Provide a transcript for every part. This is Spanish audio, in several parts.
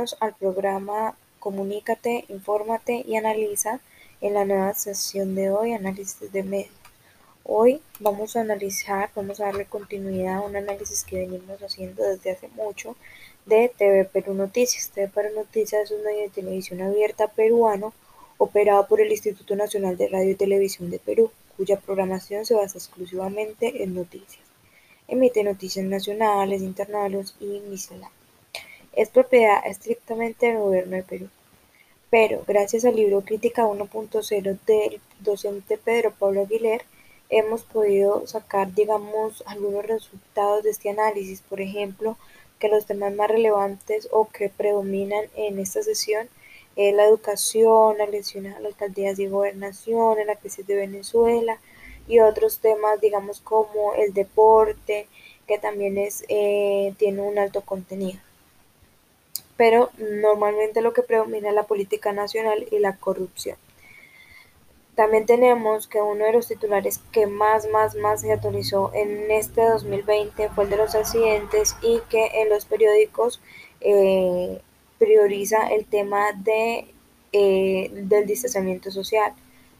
bienvenidos al programa Comunícate, Infórmate y Analiza en la nueva sesión de hoy, Análisis de Medios. Hoy vamos a analizar, vamos a darle continuidad a un análisis que venimos haciendo desde hace mucho de TV Perú Noticias. TV Perú Noticias es un medio de televisión abierta peruano operado por el Instituto Nacional de Radio y Televisión de Perú, cuya programación se basa exclusivamente en noticias. Emite noticias nacionales, internacionales y misceláneas. Es propiedad estrictamente del gobierno de Perú. Pero, gracias al libro Crítica 1.0 del docente Pedro Pablo Aguilera, hemos podido sacar, digamos, algunos resultados de este análisis. Por ejemplo, que los temas más relevantes o que predominan en esta sesión es la educación, la elección a las alcaldías y gobernación, la crisis de Venezuela y otros temas, digamos, como el deporte, que también es, eh, tiene un alto contenido pero normalmente lo que predomina es la política nacional y la corrupción. También tenemos que uno de los titulares que más, más, más se actualizó en este 2020 fue el de los accidentes y que en los periódicos eh, prioriza el tema de, eh, del distanciamiento social.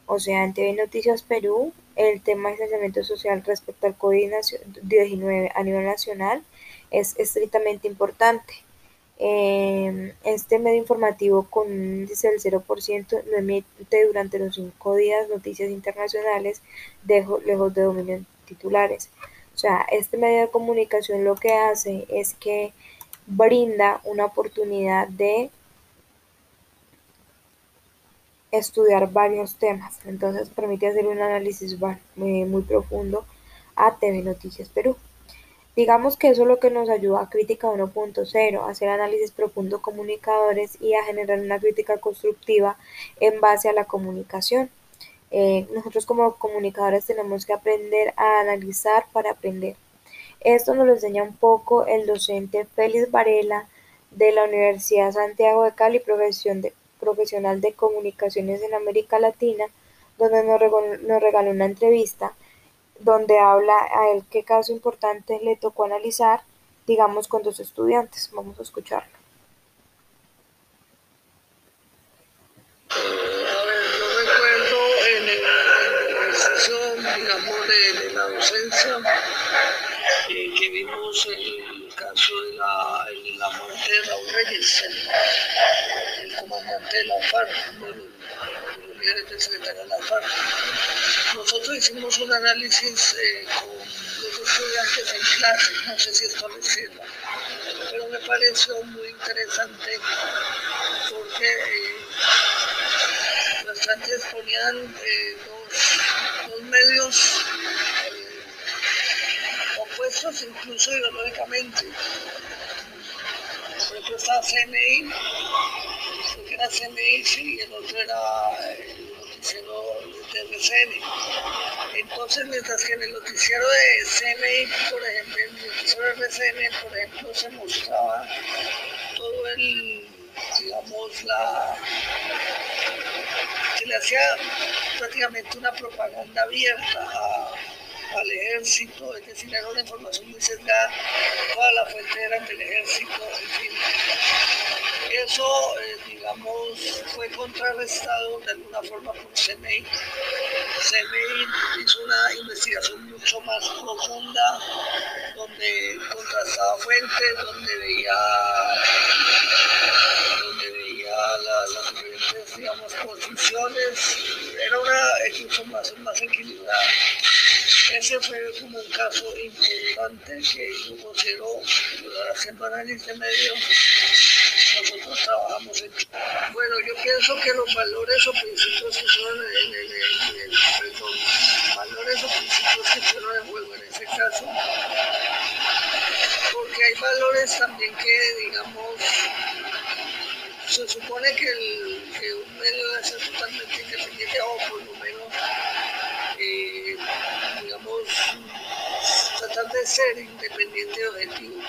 O sea, en TV Noticias Perú, el tema de distanciamiento social respecto al COVID-19 a nivel nacional es estrictamente importante. Eh, este medio informativo con un índice del 0% no emite durante los cinco días noticias internacionales lejos de dominio titulares. O sea, este medio de comunicación lo que hace es que brinda una oportunidad de estudiar varios temas. Entonces permite hacer un análisis muy, muy profundo a TV Noticias Perú. Digamos que eso es lo que nos ayuda a Crítica 1.0, a hacer análisis profundo comunicadores y a generar una crítica constructiva en base a la comunicación. Eh, nosotros como comunicadores tenemos que aprender a analizar para aprender. Esto nos lo enseña un poco el docente Félix Varela de la Universidad Santiago de Cali, profesional de comunicaciones en América Latina, donde nos regaló una entrevista donde habla a él qué caso importante le tocó analizar, digamos, con dos estudiantes. Vamos a escucharlo. a ver, yo recuerdo en, la sesión, digamos, de, la docencia, eh, que vimos el caso de la, la muerte de Raúl Reyes, el, comandante de la FARC, Nosotros hicimos un análisis eh, con los estudiantes en clase, no sé si esto les pero me pareció muy interesante porque eh, los estudiantes ponían eh, dos, medios opuestos incluso ideológicamente. Por ejemplo estaba CNI, era y el otro era el noticiero de RCN. Entonces, mientras que en el noticiero de CNI, por ejemplo, en el noticiero de RCN, por ejemplo, se mostraba todo el, digamos, la... se le hacía prácticamente una propaganda abierta al ejército, es decir, era una información muy sesgada, toda la fuente era del ejército, en fin. Eso, eh, digamos, fue contrarrestado de alguna forma por CNI. CNI hizo una investigación mucho más profunda, donde contrastaba fuentes, donde veía, donde veía las diferentes, digamos, posiciones. Era una incluso más, equilibrada. Ese fue como un caso importante que yo considero, haciendo análisis de medios, nosotros trabajamos en... Bueno, yo pienso que los valores o principios que son en el, valores o principios que fueron en juego en ese caso, porque hay valores también que, digamos, se supone que, el, que un medio debe ser totalmente independiente o por lo menos, eh, digamos, tratar de ser independiente objetivo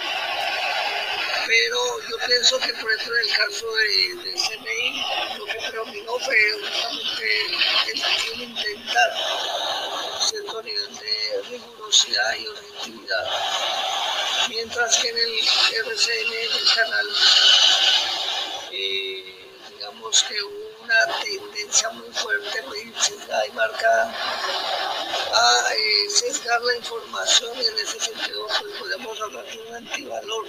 pero yo pienso que por ejemplo en el caso de, del CNI lo que predominó fue justamente el, intentar un cierto nivel de rigurosidad y objetividad, mientras que en el RCN, en el canal, eh, digamos que hubo una tendencia muy fuerte, muy sesgada y marcada a eh, sesgar la información y en ese sentido pues, podemos hablar de un antivalor,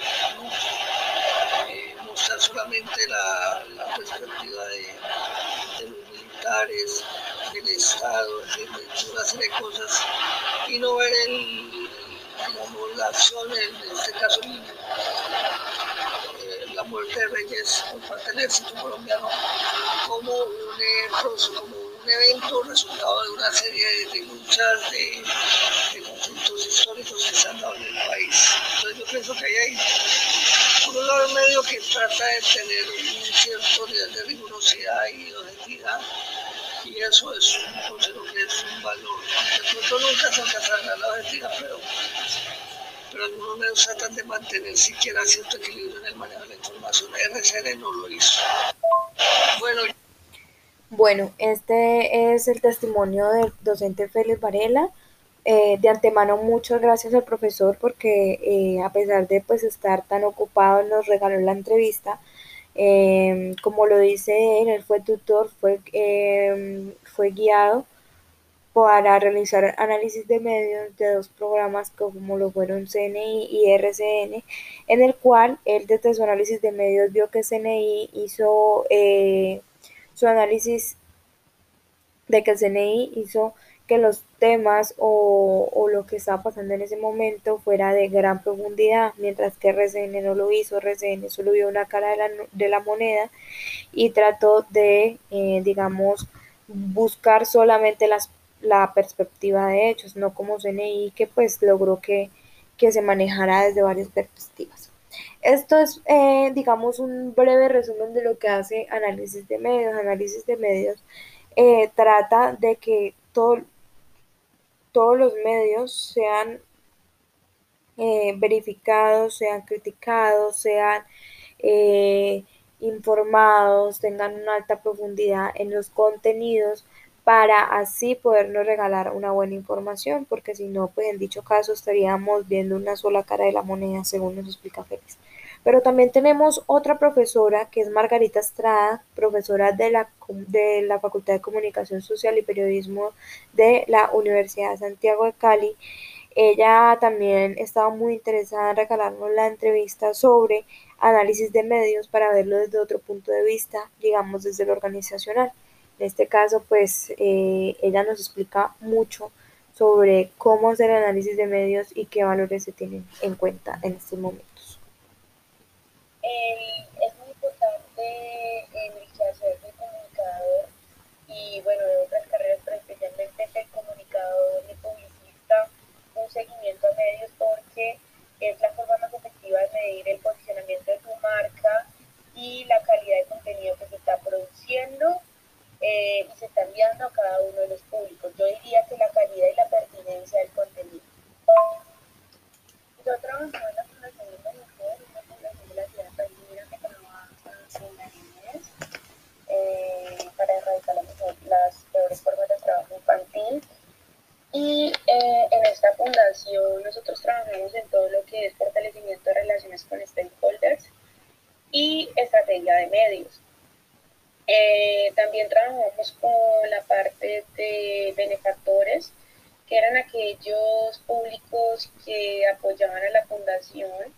eh, mostrar solamente la, perspectiva de, los militares, del Estado, de una serie de cosas y no ver el, digamos, la acción, en este caso la de Reyes por del ejército colombiano como un, evento resultado de una serie de, luchas, de, conflictos históricos que se han dado en el país. Entonces yo pienso que hay ahí, por un lado, medio que trata de tener un cierto nivel de rigurosidad y objetividad, y eso es, considero que es un valor. De pronto nunca se alcanzará la objetividad, pero pero algunos medios tratan de mantener siquiera cierto equilibrio en el manejo de la información. RCN no lo hizo. Bueno. Bueno, este es el testimonio del docente Félix Varela. Eh, de antemano muchas gracias al profesor porque eh, a pesar de pues estar tan ocupado nos regaló la entrevista. Eh, como lo dice él, él fue tutor, fue, fue guiado para realizar análisis de medios de dos programas como lo fueron CNI y RCN, en el cual él desde su análisis de medios vio que CNI hizo eh, su análisis de que CNI hizo que los temas o, o, lo que estaba pasando en ese momento fuera de gran profundidad, mientras que RCN no lo hizo, RCN solo vio una cara de la, de la moneda y trató de, eh, digamos, buscar solamente las la perspectiva de hechos, no como CNI que pues logró que, se manejara desde varias perspectivas. Esto es, eh, digamos, un breve resumen de lo que hace análisis de medios. Análisis de medios eh, trata de que todo, todos los medios sean eh, verificados, sean criticados, sean informados, tengan una alta profundidad en los contenidos para así podernos regalar una buena información, porque si no, pues en dicho caso estaríamos viendo una sola cara de la moneda, según nos explica Félix. Pero también tenemos otra profesora que es Margarita Estrada, profesora de la, de la Facultad de Comunicación Social y Periodismo de la Universidad de Santiago de Cali. Ella también estaba muy interesada en regalarnos la entrevista sobre análisis de medios para verlo desde otro punto de vista, digamos desde lo organizacional. En este caso, pues eh, ella nos explica mucho sobre cómo hacer el análisis de medios y qué valores se tienen en cuenta en estos momentos. es muy importante en el quehacer de comunicador y bueno, de otras carreras, pero especialmente de comunicador y publicista, un seguimiento a medios porque es la forma más efectiva de medir el posicionamiento de tu marca y la calidad de contenido que se está produciendo eh, y se está enviando a cada uno de los públicos. Yo diría que la calidad y la pertinencia del contenido. Yo trabajo en la Fundación de Mujer, una fundación de la ciudad de Palmira que trabaja en la niñez eh, para erradicar las peores formas de trabajo infantil. Y eh, en esta fundación nosotros trabajamos en todo lo que es fortalecimiento de relaciones con stakeholders y estrategia de medios. Eh, también trabajamos con la parte de benefactores, que eran aquellos públicos que apoyaban a la fundación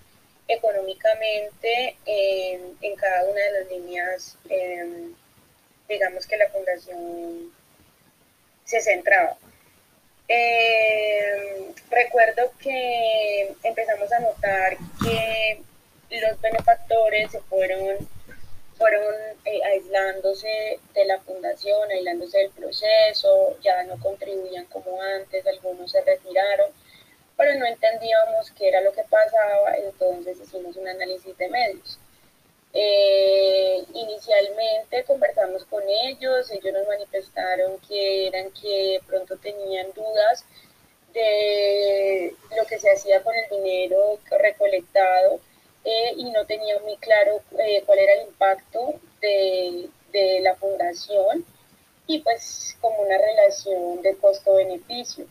económicamente en, cada una de las líneas, em, digamos que la fundación se centraba. Em, recuerdo que empezamos a notar que los benefactores se fueron fueron eh, aislándose de la fundación, aislándose del proceso, ya no contribuían como antes, algunos se retiraron, pero no entendíamos qué era lo que pasaba, entonces hicimos un análisis de medios. Eh, inicialmente conversamos con ellos, ellos nos manifestaron que eran que pronto tenían dudas de lo que se hacía con el dinero recolectado eh, y no tenía muy claro eh, cuál era el impacto de, de, la fundación y pues como una relación de costo-beneficio.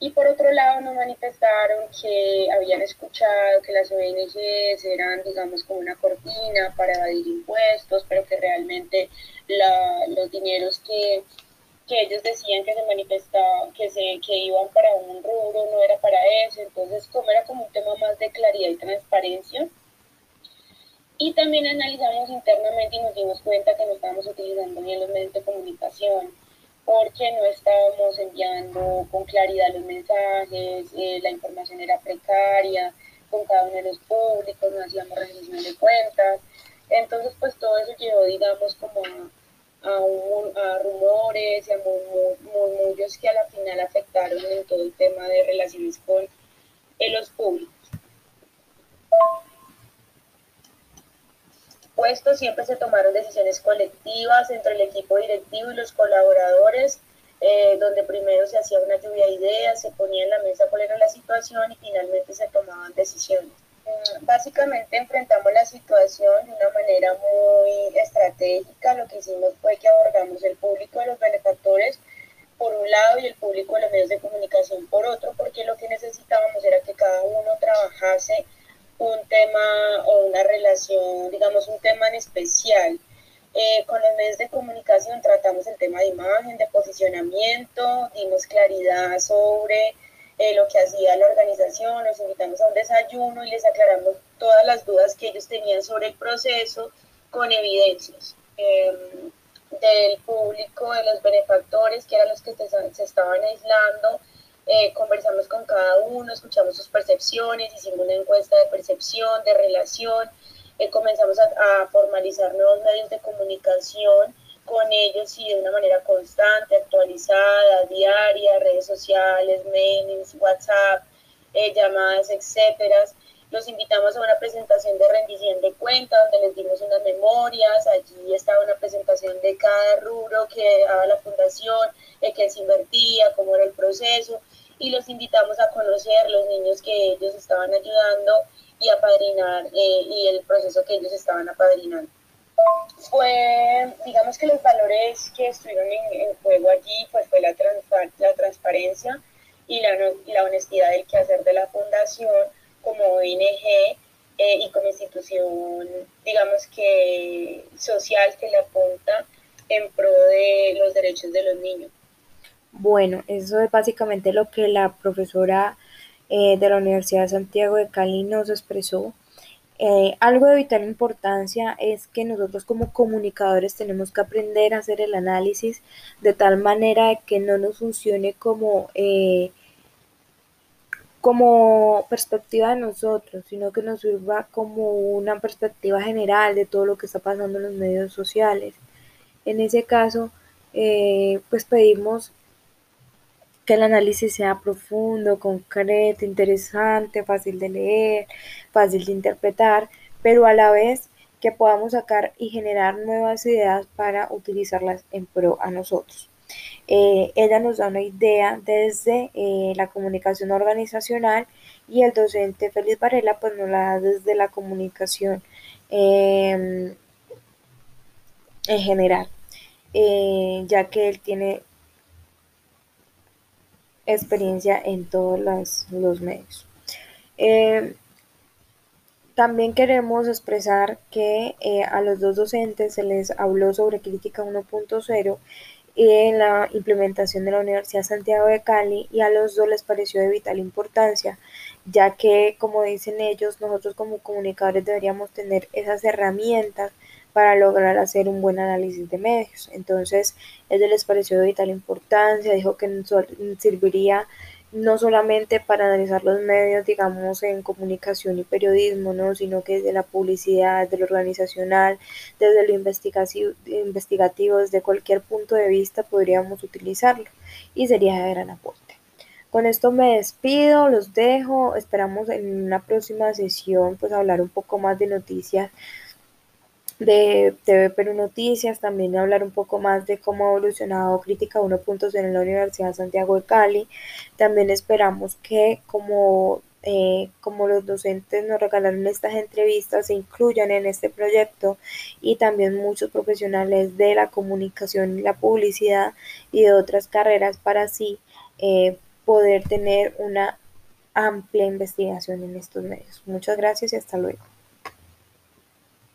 Y por otro lado nos manifestaron que habían escuchado que las ONGs eran, digamos, como una cortina para evadir impuestos, pero que realmente estudiantineros que, que ellos decían que se manifestaban, que, se, que iban para un rubro, no era para eso, entonces como era como un tema más de claridad y transparencia. Y también analizamos internamente y nos dimos cuenta que no estábamos utilizando bien los medios de comunicación, porque no estábamos enviando con claridad los mensajes, eh, la información era precaria, con cada uno de los públicos, no hacíamos rendición de cuentas. Entonces, pues todo eso llevó, digamos, como rumores y a murmullos que a la final afectaron en todo el tema de relaciones con eh, los públicos. Puesto siempre se tomaron decisiones colectivas entre el equipo directivo y los colaboradores, eh, donde primero se hacía una lluvia de ideas, se ponía en la mesa cuál era la situación y finalmente se tomaban decisiones. Básicamente enfrentamos la situación de una manera muy estratégica. Lo que hicimos fue que abordamos el público de los benefactores por un lado y el público de los medios de comunicación por otro, porque lo que necesitábamos era que cada uno trabajase un tema o una relación, digamos, un tema en especial. Eh, con los medios de comunicación tratamos el tema de imagen, de posicionamiento, dimos claridad sobre eh, lo que hacía la organización, los invitamos a un desayuno y les aclaramos todas las dudas que ellos tenían sobre el proceso con evidencias em, del público, de los benefactores, que eran los que se, estaban aislando. Eh, conversamos con cada uno, escuchamos sus percepciones, hicimos una encuesta de percepción, de relación, eh, comenzamos a, a formalizar nuevos medios de comunicación con ellos y de una manera constante, actualizada, diaria, redes sociales, mails, WhatsApp, eh, llamadas, etcétera. Los invitamos a una presentación de rendición de cuenta donde les dimos unas memorias, allí estaba una presentación de cada rubro que daba la fundación, en qué se invertía, cómo era el proceso. Y los invitamos a conocer los niños que ellos estaban ayudando y a padrinar eh, y el proceso que ellos estaban apadrinando fue, digamos que los valores que estuvieron en, juego allí, pues fue la, la transparencia y la, la honestidad del quehacer de la fundación como ONG eh, y como institución, digamos que social que le apunta en pro de los derechos de los niños. Bueno, eso es básicamente lo que la profesora eh, de la Universidad de Santiago de Cali nos expresó eh, algo de vital importancia es que nosotros como comunicadores tenemos que aprender a hacer el análisis de tal manera que no nos funcione como, eh, como perspectiva de nosotros, sino que nos sirva como una perspectiva general de todo lo que está pasando en los medios sociales. En ese caso, eh, pues pedimos que el análisis sea profundo, concreto, interesante, fácil de leer, fácil de interpretar, pero a la vez que podamos sacar y generar nuevas ideas para utilizarlas en pro a nosotros. Eh, ella nos da una idea desde eh, la comunicación organizacional y el docente Félix Varela pues nos la da desde la comunicación em, en general, eh, ya que él tiene experiencia en todos los, medios. Eh, también queremos expresar que eh, a los dos docentes se les habló sobre crítica 1.0 en la implementación de la Universidad Santiago de Cali y a los dos les pareció de vital importancia, ya que, como dicen ellos, nosotros como comunicadores deberíamos tener esas herramientas para lograr hacer un buen análisis de medios. Entonces, ellos les pareció de vital importancia, dijo que serviría no solamente para analizar los medios, digamos, en comunicación y periodismo, ¿no? sino que desde la publicidad, desde lo organizacional, desde lo investigativo, desde cualquier punto de vista podríamos utilizarlo y sería de gran aporte. Con esto me despido, los dejo, esperamos en una próxima sesión pues hablar un poco más de noticias de TV Perú Noticias, también hablar un poco más de cómo ha evolucionado Crítica 1.0 en la Universidad de Santiago de Cali. También esperamos que como, eh, como los docentes nos regalaron estas entrevistas, se incluyan en este proyecto y también muchos profesionales de la comunicación y la publicidad y de otras carreras para así eh, poder tener una amplia investigación en estos medios. Muchas gracias y hasta luego.